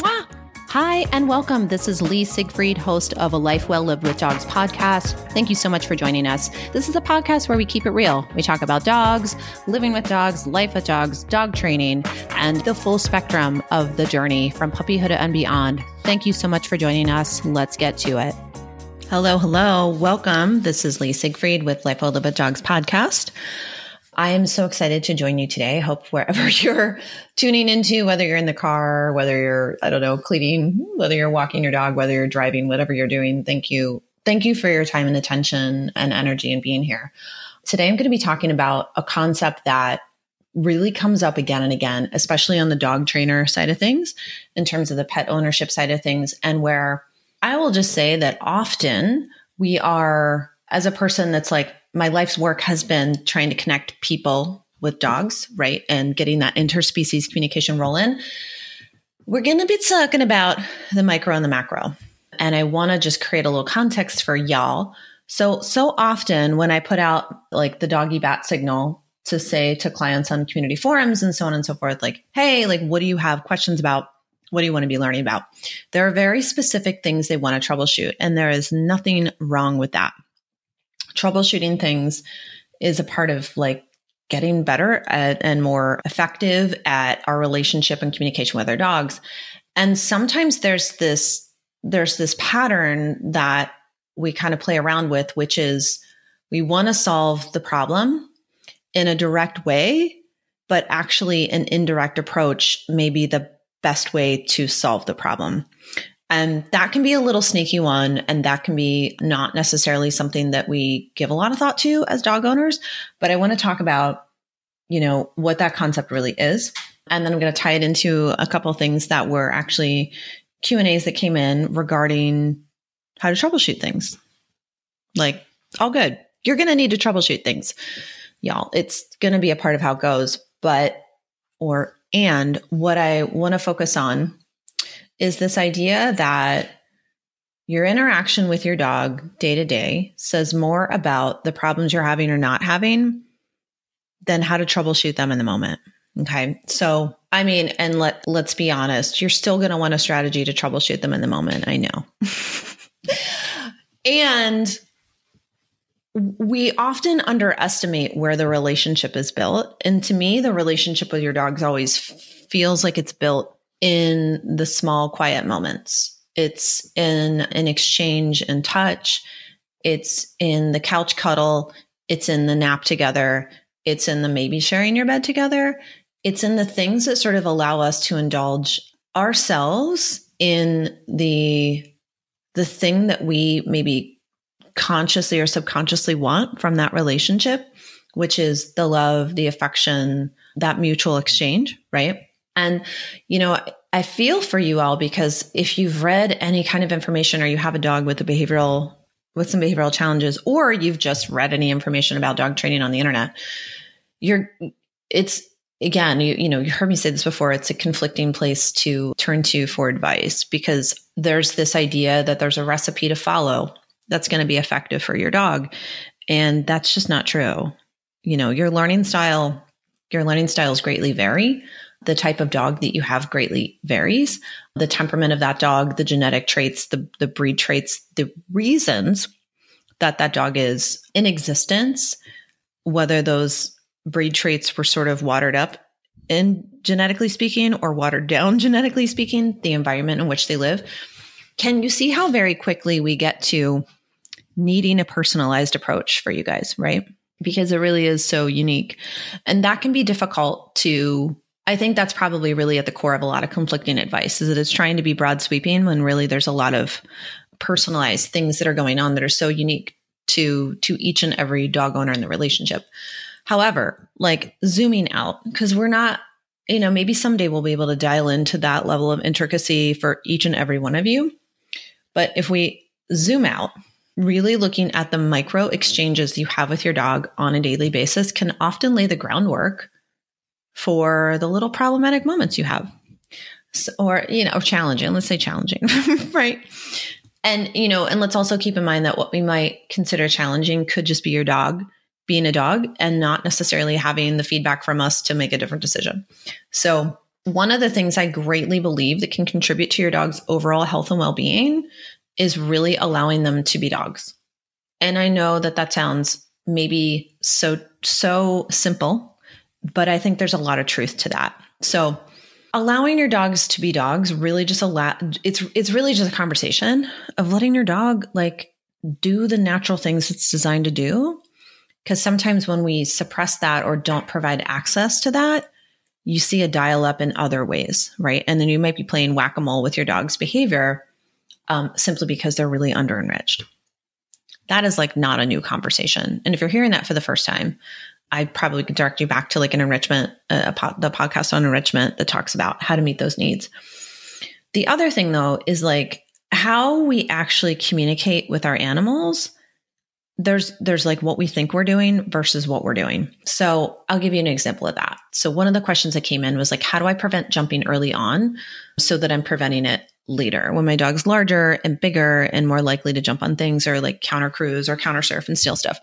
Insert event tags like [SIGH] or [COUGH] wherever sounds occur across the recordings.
Hi, and welcome. This is Lee Siegfried, host of A Life Well Lived with Dogs podcast. Thank you so much for joining us. This is a podcast where we keep it real. We talk about dogs, living with dogs, life with dogs, dog training, and the full spectrum of the journey from puppyhood and beyond. Thank you so much for joining us. Let's get to it. Hello, hello. Welcome. This is Lee Siegfried with Life Well Lived with Dogs podcast. I am so excited to join you today. I hope wherever [LAUGHS] you're tuning into, whether you're in the car, whether you're, I don't know, cleaning, whether you're walking your dog, whether you're driving, whatever you're doing, thank you. Thank you for your time and attention and energy and being here. Today, I'm going to be talking about a concept that really comes up again and again, especially on the dog trainer side of things, in terms of the pet ownership side of things, and where I will just say that often we are, as a person that's like, my life's work has been trying to connect people with dogs, right? And getting that interspecies communication roll in. We're going to be talking about the micro and the macro. And I want to just create a little context for y'all. So, so often when I put out like the doggy bat signal to say to clients on community forums and so on and so forth, like, hey, like, what do you have questions about? What do you want to be learning about? There are very specific things they want to troubleshoot, and there is nothing wrong with that troubleshooting things is a part of like getting better at, and more effective at our relationship and communication with our dogs. And sometimes there's this there's this pattern that we kind of play around with, which is we want to solve the problem in a direct way, but actually an indirect approach may be the best way to solve the problem. And that can be a little sneaky one. And that can be not necessarily something that we give a lot of thought to as dog owners. But I want to talk about, you know, what that concept really is. And then I'm going to tie it into a couple things that were actually Q and A's that came in regarding how to troubleshoot things. Like, all good. You're going to need to troubleshoot things, y'all. It's going to be a part of how it goes. But, or, and what I want to focus on is this idea that your interaction with your dog day to day says more about the problems you're having or not having than how to troubleshoot them in the moment. Okay. So, I mean, and let, let's be honest, you're still going to want a strategy to troubleshoot them in the moment. I know. [LAUGHS] and we often underestimate where the relationship is built. And to me, the relationship with your dogs always feels like it's built in the small, quiet moments. It's in an exchange and touch. It's in the couch cuddle. It's in the nap together. It's in the maybe sharing your bed together. It's in the things that sort of allow us to indulge ourselves in the the thing that we maybe consciously or subconsciously want from that relationship, which is the love, the affection, that mutual exchange, right? And, you know, I feel for you all because if you've read any kind of information or you have a dog with a behavioral, with some behavioral challenges, or you've just read any information about dog training on the internet, you're, it's, again, you, you know, you heard me say this before, it's a conflicting place to turn to for advice because there's this idea that there's a recipe to follow that's going to be effective for your dog. And that's just not true. You know, your learning style, your learning styles greatly vary the type of dog that you have greatly varies. The temperament of that dog, the genetic traits, the, the breed traits, the reasons that that dog is in existence, whether those breed traits were sort of watered up in genetically speaking or watered down [LAUGHS] genetically speaking, the environment in which they live. Can you see how very quickly we get to needing a personalized approach for you guys, right? Because it really is so unique. And that can be difficult to I think that's probably really at the core of a lot of conflicting advice is that it's trying to be broad sweeping when really there's a lot of personalized things that are going on that are so unique to to each and every dog owner in the relationship. However, like zooming out because we're not you know, maybe someday we'll be able to dial into that level of intricacy for each and every one of you. But if we zoom out, really looking at the micro exchanges you have with your dog on a daily basis can often lay the groundwork for the little problematic moments you have. So, or, you know, challenging, let's say challenging, [LAUGHS] right? And, you know, and let's also keep in mind that what we might consider challenging could just be your dog being a dog and not necessarily having the feedback from us to make a different decision. So, one of the things I greatly believe that can contribute to your dog's overall health and well being is really allowing them to be dogs. And I know that that sounds maybe so, so simple, but I think there's a lot of truth to that. So, allowing your dogs to be dogs really just allow it's it's really just a conversation of letting your dog like do the natural things it's designed to do. Because sometimes when we suppress that or don't provide access to that you see a dial up in other ways right? And then you might be playing whack-a-mole with your dog's behavior um, simply because they're really under enriched that is like not a new conversation. And if you're hearing that for the first time I probably could direct you back to like an enrichment, uh, po- the podcast on enrichment that talks about how to meet those needs. The other thing though is like how we actually communicate with our animals. There's there's like what we think we're doing versus what we're doing. So I'll give you an example of that. So one of the questions that came in was like, how do I prevent jumping early on so that I'm preventing it later when my dog's larger and bigger and more likely to jump on things or like counter cruise or counter surf and steal stuff.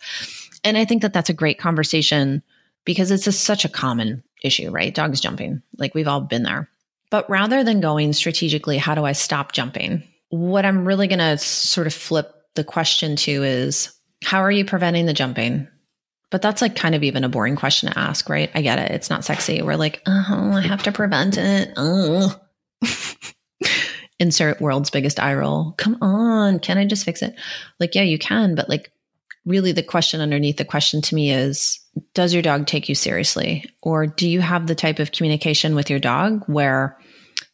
And I think that that's a great conversation because it's a, such a common issue, right? Dogs jumping, like we've all been there. But rather than going strategically, how do I stop jumping? What I'm really going to sort of flip the question to is how are you preventing the jumping? But that's like kind of even a boring question to ask, right? I get it. It's not sexy. We're like, oh, I have to prevent it. Oh. [LAUGHS] Insert world's biggest eye roll. Come on. Can I just fix it? Like, yeah, you can, but like, really the question underneath the question to me is does your dog take you seriously? Or do you have the type of communication with your dog where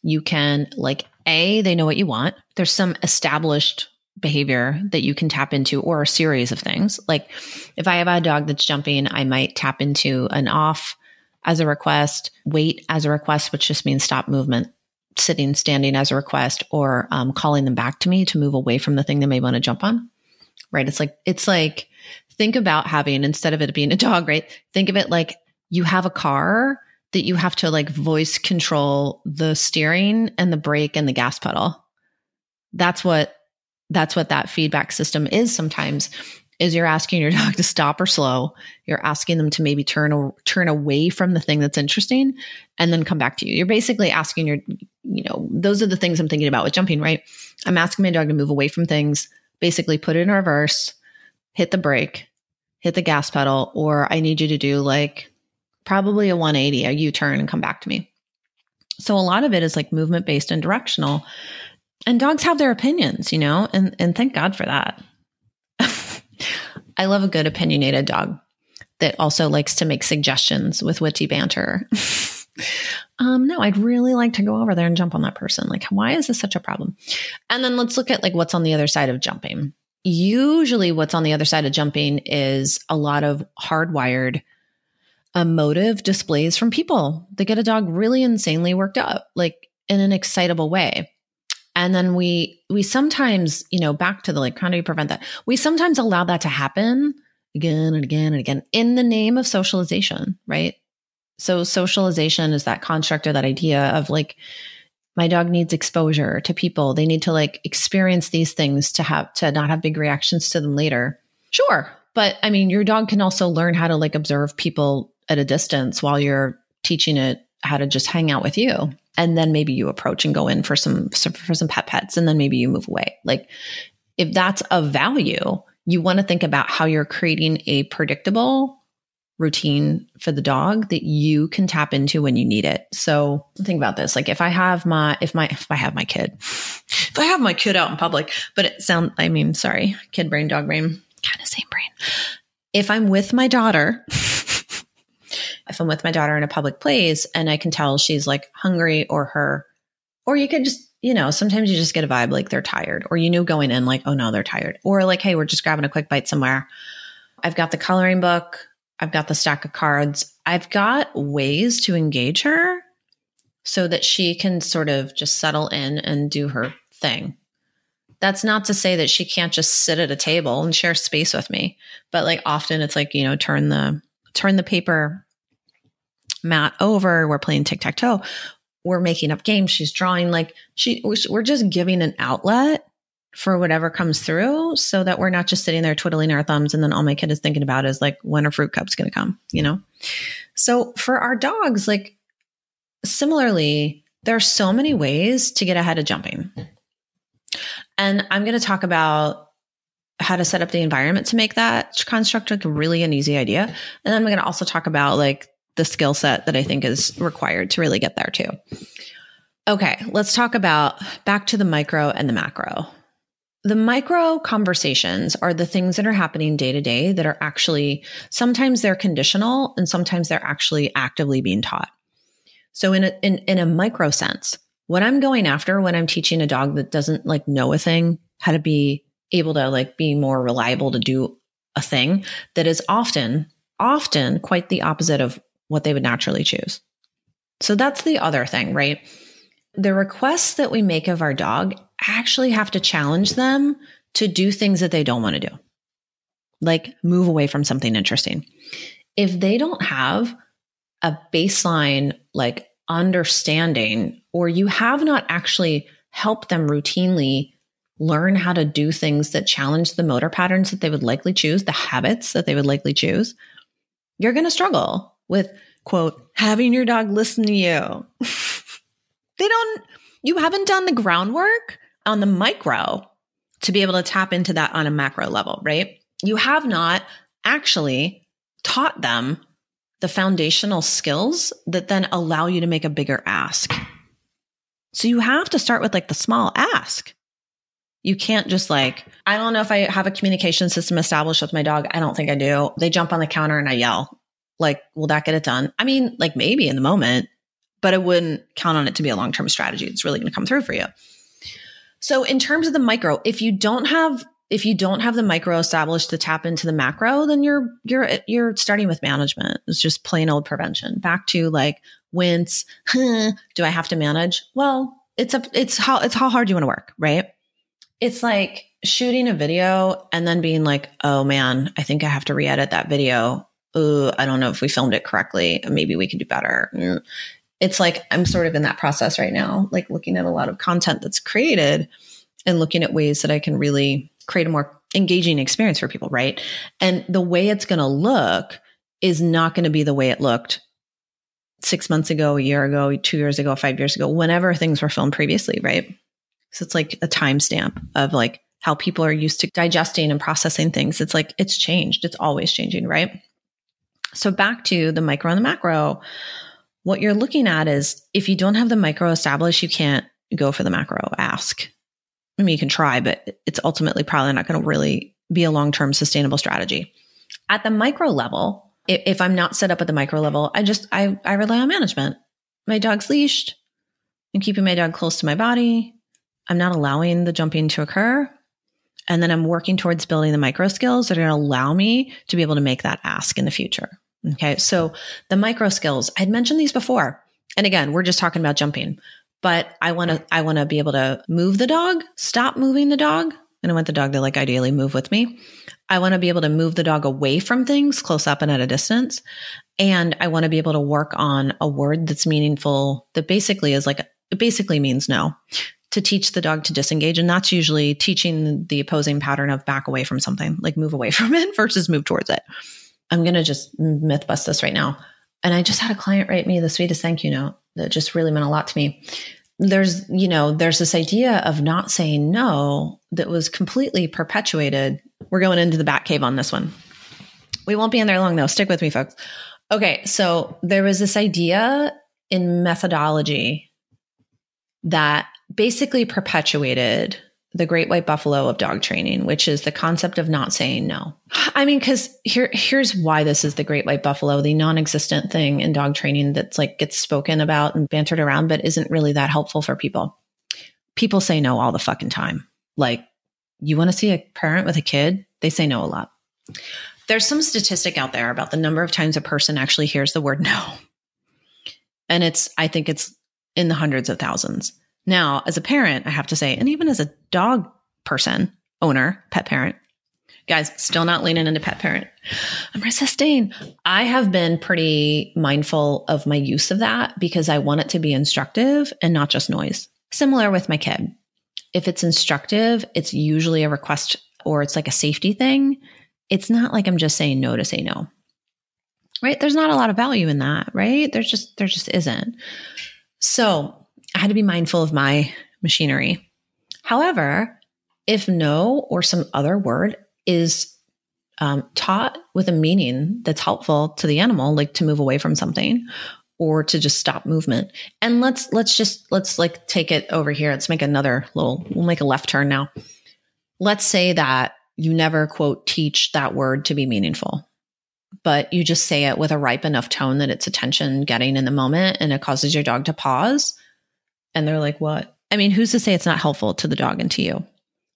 you can like a they know what you want. There's some established behavior that you can tap into or a series of things. Like if i have a dog that's jumping i might tap into an off as a request wait as a request which just means stop movement sitting standing as a request or um, calling them back to me to move away from the thing they may want to jump on right? It's like, it's like, think about having, instead of it being a dog, right? Think of it like you have a car that you have to like voice control the steering and the brake and the gas pedal. That's what, that's what that feedback system is sometimes is you're asking your [LAUGHS] dog to stop or slow. You're asking them to maybe turn or turn away from the thing that's interesting and then come back to you. You're basically asking your, you know, those are the things I'm thinking about with jumping, right? I'm asking my dog to move away from things, basically put it in reverse, hit the brake, hit the gas pedal, or I need you to do like probably a 180, a U turn and come back to me. So a lot of it is like movement based and directional. And dogs have their opinions, you know, and, and thank God for that. [LAUGHS] I love a good opinionated dog that also likes to make suggestions with witty banter. [LAUGHS] um, no, I'd really like to go over there and jump on that person. Like, why is this such a problem? And then let's look at like what's on the other side of jumping. Usually, what's on the other side of jumping is a lot of hardwired emotive displays from people They get a dog really insanely worked up, like in an excitable way. And then we we sometimes, you know, back to the like, how do you prevent that? We sometimes allow that to happen again and again and again in the name of socialization, right? So socialization is that construct or that idea of like my dog needs exposure to people. They need to like experience these things to have to not have big reactions to them later. Sure. But I mean, your dog can also learn how to like observe people at a distance while you're teaching it how to just hang out with you. And then maybe you approach and go in for some for some pet pets and then maybe you move away. Like if that's of value, you want to think about how you're creating a predictable routine for the dog that you can tap into when you need it. So think about this. Like if I have my, if my, if I have my kid, if I have my kid out in public, but it sound, I mean, sorry, kid brain, dog brain, kind of same brain. If I'm with my daughter, [LAUGHS] if I'm with my daughter in a public place and I can tell she's like hungry or her, or you could just, you know, sometimes you just get a vibe like they're tired or you knew going in like, oh no, they're tired. Or like, hey, we're just grabbing a quick bite somewhere. I've got the coloring book. I've got the stack of cards. I've got ways to engage her so that she can sort of just settle in and do her thing. That's not to say that she can't just sit at a table and share space with me, but like often it's like, you know, turn the turn the paper mat over, we're playing tic-tac-toe, we're making up games, she's drawing like she we're just giving an outlet for whatever comes through so that we're not just sitting there twiddling our thumbs and then all my kid is thinking about is like when are fruit cups going to come you know so for our dogs like similarly, there are so many ways to get ahead of jumping. And I'm going to talk about how to set up the environment to make that construct like really an easy idea. And then I'm going to also talk about like the skill set that I think is required to really get there too. Okay, let's talk about back to the micro and the macro. The micro conversations are the things that are happening day to day that are actually sometimes they're conditional and sometimes they're actually actively being taught. So in a in, in a micro sense, what I'm going after when I'm teaching a dog that doesn't like know a thing, how to be able to like be more reliable to do a thing that is often often quite the opposite of what they would naturally choose. So that's the other thing, right? The requests that we make of our dog actually have to challenge them to do things that they don't want to do, like move away from something interesting. If they don't have a baseline, like understanding, or you have not actually helped them routinely learn how to do things that challenge the motor patterns that they would likely choose, the habits that they would likely choose, you're going to struggle with quote, having your dog listen to you. [LAUGHS] they don't, you haven't done the groundwork on the micro to be able to tap into that on a macro level, right? You have not actually taught them the foundational skills that then allow you to make a bigger ask. So you have to start with like the small ask. You can't just like, I don't know if I have a communication system established with my dog. I don't think I do. They jump on the counter and I yell. Like, will that get it done? I mean, like maybe in the moment, but I wouldn't count on it to be a long term strategy. It's really going to come through for you. So in terms of the micro, if you don't have if you don't have the micro established to tap into the macro, then you're you're you're starting with management. It's just plain old prevention. Back to like wince. do I have to manage? Well, it's a it's how it's how hard you want to work, right? It's like shooting a video and then being like, oh man, I think I have to re-edit that video oh, I don't know if we filmed it correctly. Maybe we could do better. Mm. It's like I'm sort of in that process right now, like looking at a lot of content that's created and looking at ways that I can really create a more engaging experience for people, right? And the way it's going to look is not going to be the way it looked six months ago, a year ago, two years ago, five years ago, whenever things were filmed previously, right? So it's like a timestamp of like how people are used to digesting and processing things. It's like it's changed. It's always changing, right? So back to the micro and the macro. What you're looking at is if you don't have the micro established, you can't go for the macro ask. I mean, you can try, but it's ultimately probably not going to really be a long term sustainable strategy. At the micro level, if I'm not set up at the micro level, I just I, I rely on management. My dog's leashed. I'm keeping my dog close to my body. I'm not allowing the jumping to occur. And then I'm working towards building the micro skills that are going to allow me to be able to make that ask in the future. Okay. So the micro skills, I'd mentioned these before. And again, we're just talking about jumping, but I want to, I want to be able to move the dog, stop moving the dog. And I want the dog to like ideally move with me. I want to be able to move the dog away from things close up and at a distance. And I want to be able to work on a word that's meaningful that basically is like, it basically means no to teach the dog to disengage. And that's usually teaching the opposing pattern of back away from something, like move away [LAUGHS] from it versus move towards it. I'm going to just myth bust this right now. And I just had a client write me the sweetest thank you note that just really meant a lot to me. There's, you know, there's this idea of not saying no that was completely perpetuated. We're going into the bat cave on this one. We won't be in there long though. Stick with me, folks. Okay. So there was this idea in methodology that basically perpetuated the great white buffalo of dog training, which is the concept of not saying no. I mean, because here, here's why this is the great white buffalo, the non-existent thing in dog training that's like gets spoken about and bantered around, but isn't really that helpful for people. People say no all the fucking time. Like, you want to see a parent with a kid? They say no a lot. There's some statistic out there about the number of times a person actually hears the word no. And it's, I think it's in the hundreds of thousands. Now, as a parent, I have to say, and even as a dog person, owner, pet parent, guys, still not leaning into pet parent. I'm resisting. I have been pretty mindful of my use of that because I want it to be instructive and not just noise. Similar with my kid. If it's instructive, it's usually a request or it's like a safety thing. It's not like I'm just saying no to say no. Right? There's not a lot of value in that, right? There's just there just isn't. So I had to be mindful of my machinery. However, if no or some other word is um, taught with a meaning that's helpful to the animal, like to move away from something or to just stop movement. And let's let's just let's like take it over here. Let's make another little. We'll make a left turn now. Let's say that you never quote teach that word to be meaningful, but you just say it with a ripe enough tone that it's attention getting in the moment and it causes your dog to pause. And they're like, "What?" I mean, who's to say it's not helpful to the dog and to you?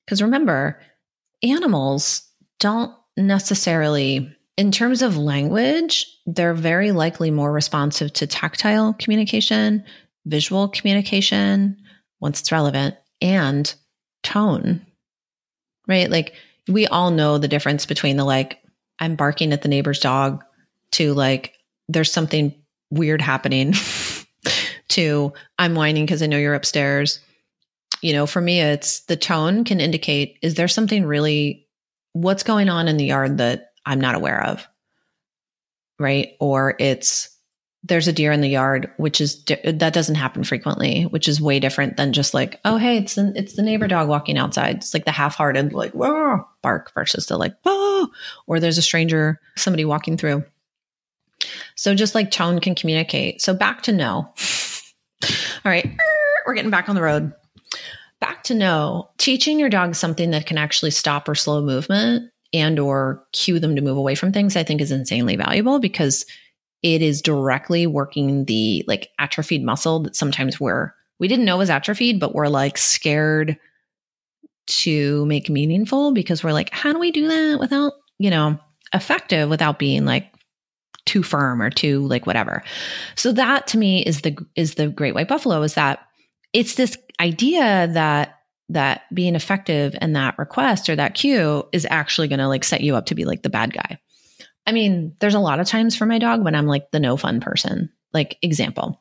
Because remember, animals don't necessarily, in terms of language, they're very likely more responsive to tactile communication, visual communication, once it's relevant, and tone, right? Like we all know the difference between the like, I'm barking at the neighbor's dog to like, there's something weird happening [LAUGHS] to I'm whining because I know you're upstairs. You know, for me, it's the tone can indicate is there something really what's going on in the yard that I'm not aware of? Right. Or it's, there's a deer in the yard, which is, that doesn't happen frequently, which is way different than just like, oh, hey, it's the, it's the neighbor dog walking outside. It's like the half hearted, like, whoa, bark versus the like, oh, or there's a stranger, somebody walking through. So just like tone can communicate. So back to no. [LAUGHS] All right. We're getting back on the road back to no teaching your dog something that can actually stop or slow movement and or cue them to move away from things i think is insanely valuable because it is directly working the like atrophied muscle that sometimes we're we didn't know was atrophied but we're like scared to make meaningful because we're like how do we do that without you know effective without being like too firm or too like whatever so that to me is the is the great white buffalo is that it's this idea that that being effective and that request or that cue is actually going to like set you up to be like the bad guy. I mean, there's a lot of times for my dog when I'm like the no fun person. Like example,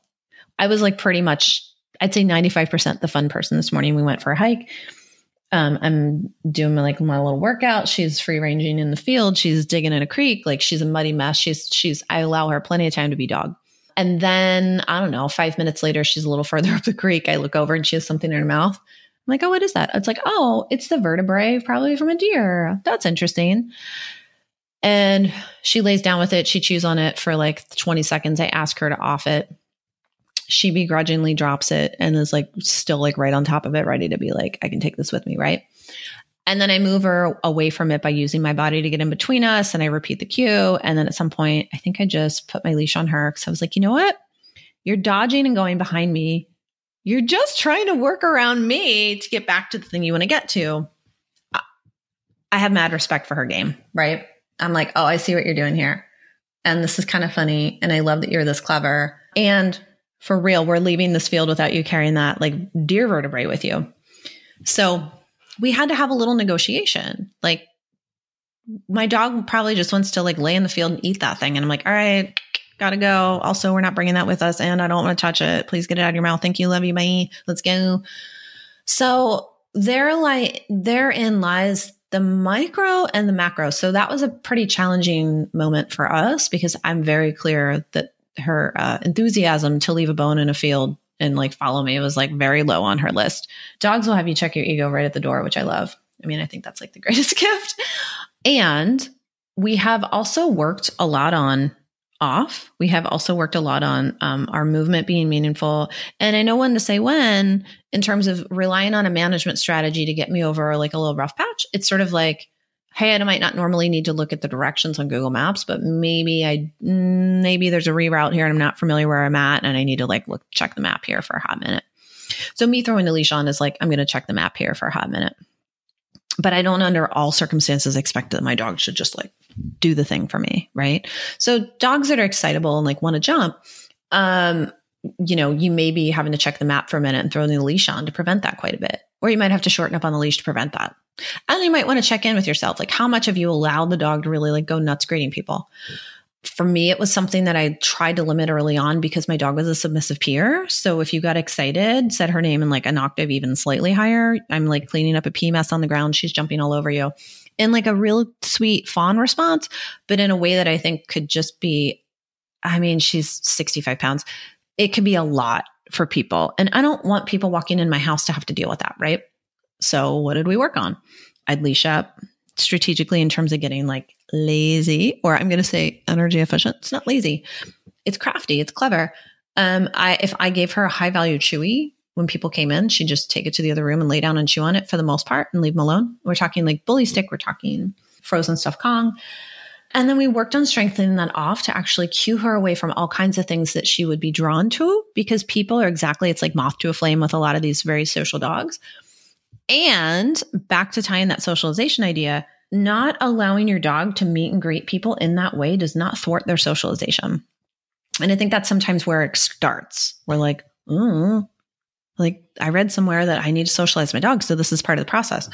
I was like pretty much I'd say 95% the fun person this morning. We went for a hike. Um, I'm doing my, like my little workout. She's free ranging in the field. She's digging in a creek. Like she's a muddy mess. She's she's I allow her plenty of time to be dog. And then, I don't know, five minutes later, she's a little [LAUGHS] further up the creek. I look over and she has something in her mouth. I'm like, oh, what is that? It's like, oh, it's the vertebrae, probably from a deer. That's interesting. And she lays down with it. She chews on it for like 20 seconds. I ask her to off it. She begrudgingly drops it and is like still like right on top of it, ready to be like, I can take this with me, right? And then I move her away from it by using my body to get in between us. And I repeat the cue. And then at some point, I think I just put my leash on her because I was like, you know what? You're dodging and going behind me. You're just trying to work around me to get back to the thing you want to get to. I have mad respect for her game, right? I'm like, oh, I see what you're doing here. And this is kind of funny. And I love that you're this clever. And for real, we're leaving this field without you carrying that like deer vertebrae with you. So we had to have a little negotiation. Like my dog probably just wants to like lay in the field and eat that thing. And I'm like, all right, gotta go. Also, we're not bringing that with us and I don't want to touch it. Please get it out of your mouth. Thank you. Love you. Bye. Let's go. So there like therein lies the micro and the macro. So that was a pretty challenging moment for us because I'm very clear that her uh, enthusiasm to leave a bone in a field and like follow me was like very low on her list. Dogs will have you check your ego right at the door, which I love. I mean, I think that's like the [LAUGHS] greatest gift. And we have also worked a lot on off. We have also worked a lot on um, our movement being meaningful. And I know when to say when in terms of relying on a management strategy to get me over like a little rough patch. It's sort of like, hey, I might not normally need to look at the directions on Google Maps, but maybe I maybe there's a reroute here and I'm not familiar where I'm at and I need to like look check the map here for a hot minute. So me throwing the leash on is like I'm going to check the map here for a hot minute. But I don't under all circumstances expect that my dog should just like do the thing for me, right? So dogs that are excitable and like want to jump, um, you know, you may be having to check the map for a minute and throw the leash on to prevent that quite a bit. Or you might have to shorten up on the leash to prevent that. And you might want to check in with yourself. Like, how much have you allowed the dog to really like go nuts greeting people? For me, it was something that I tried to limit early on because my dog was a submissive peer. So if you got excited, said her name in like an octave, even slightly higher, I'm like cleaning up a pee mess on the ground. She's jumping all over you in like a real sweet fawn response, but in a way that I think could just be, I mean, she's 65 pounds. It could be a lot for people. And I don't want people walking in my house to have to deal with that, right? So what did we work on? I'd leash up strategically in terms of getting like lazy, or I'm going to say energy efficient. It's not lazy. It's crafty. It's clever. Um, I, if I gave her a high value chewy when people came in, she'd just take it to the other room and lay down and chew on it for the most part and leave them alone. We're talking like bully stick. We're talking frozen stuffed Kong. And then we worked on strengthening that off to actually cue her away from all kinds of things that she would be drawn to because people are exactly, it's like moth to a flame with a lot of these very social dogs. And back to tying that socialization idea, not allowing your dog to meet and greet people in that way does not thwart their socialization. And I think that's sometimes where it starts. We're like, mm, like I read somewhere that I need to socialize my dog. So this is part of the process.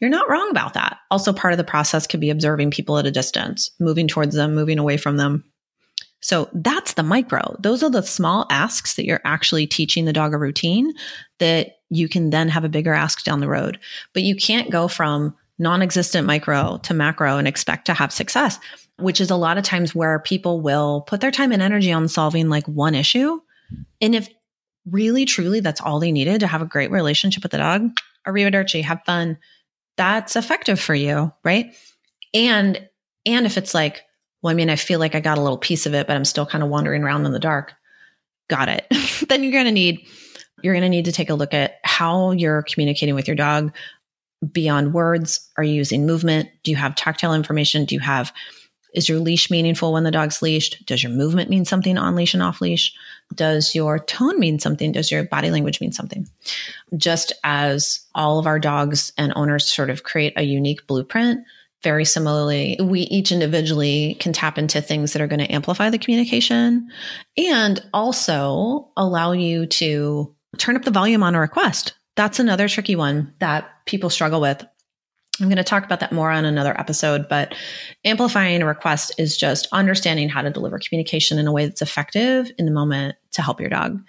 You're not wrong about that. Also, part of the process could be observing people at a distance, moving towards them, moving away from them. So that's the micro. Those are the small asks that you're actually teaching the dog a routine that you can then have a bigger ask down the road. But you can't go from non existent micro to macro and expect to have success, which is a lot of times where people will put their time and energy on solving like one issue. And if really truly that's all they needed to have a great relationship with the dog, arrivederci, have fun. That's effective for you, right? And and if it's like, well, I mean, I feel like I got a little piece of it, but I'm still kind of wandering around in the dark. Got it. [LAUGHS] then you're gonna need you're gonna need to take a look at how you're communicating with your dog beyond words. Are you using movement? Do you have tactile information? Do you have is your leash meaningful when the dog's leashed? Does your movement mean something on leash and off leash? Does your tone mean something? Does your body language mean something? Just as all of our dogs and owners sort of create a unique blueprint, very similarly, we each individually can tap into things that are going to amplify the communication and also allow you to turn up the volume on a request. That's another tricky one that people struggle with. I'm going to talk about that more on another episode, but amplifying a request is just understanding how to deliver communication in a way that's effective in the moment to help your dog.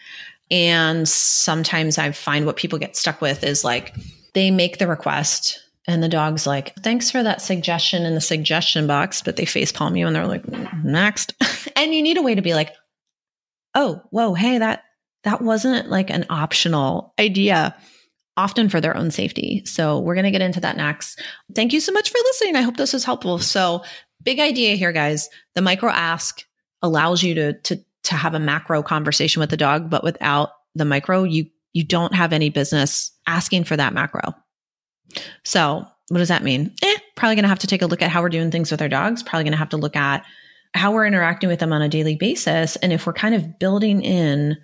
And sometimes I find what people get stuck with is like they make the request and the dog's like, thanks for that suggestion in the suggestion box, but they face palm you and they're like, next. [LAUGHS] and you need a way to be like, oh, whoa, hey, that that wasn't like an optional idea often for their own safety. So we're going to get into that next. Thank you so much for listening. I hope this was helpful. So big idea here, guys. The micro ask allows you to, to, to have a macro conversation with the dog, but without the micro, you, you don't have any business asking for that macro. So what does that mean? Eh, probably going to have to take a look at how we're doing things with our dogs. Probably going to have to look at how we're interacting with them on a daily basis. And if we're kind of building in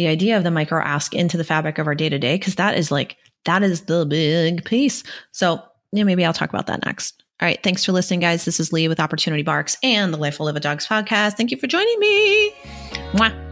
the idea of the micro ask into the fabric of our day to day, because that is like, that is the big piece. So, yeah, maybe I'll talk about that next. All right. Thanks for listening, guys. This is Lee with Opportunity Barks and the Life Well Lived with Dogs podcast. Thank you for joining me. Mwah.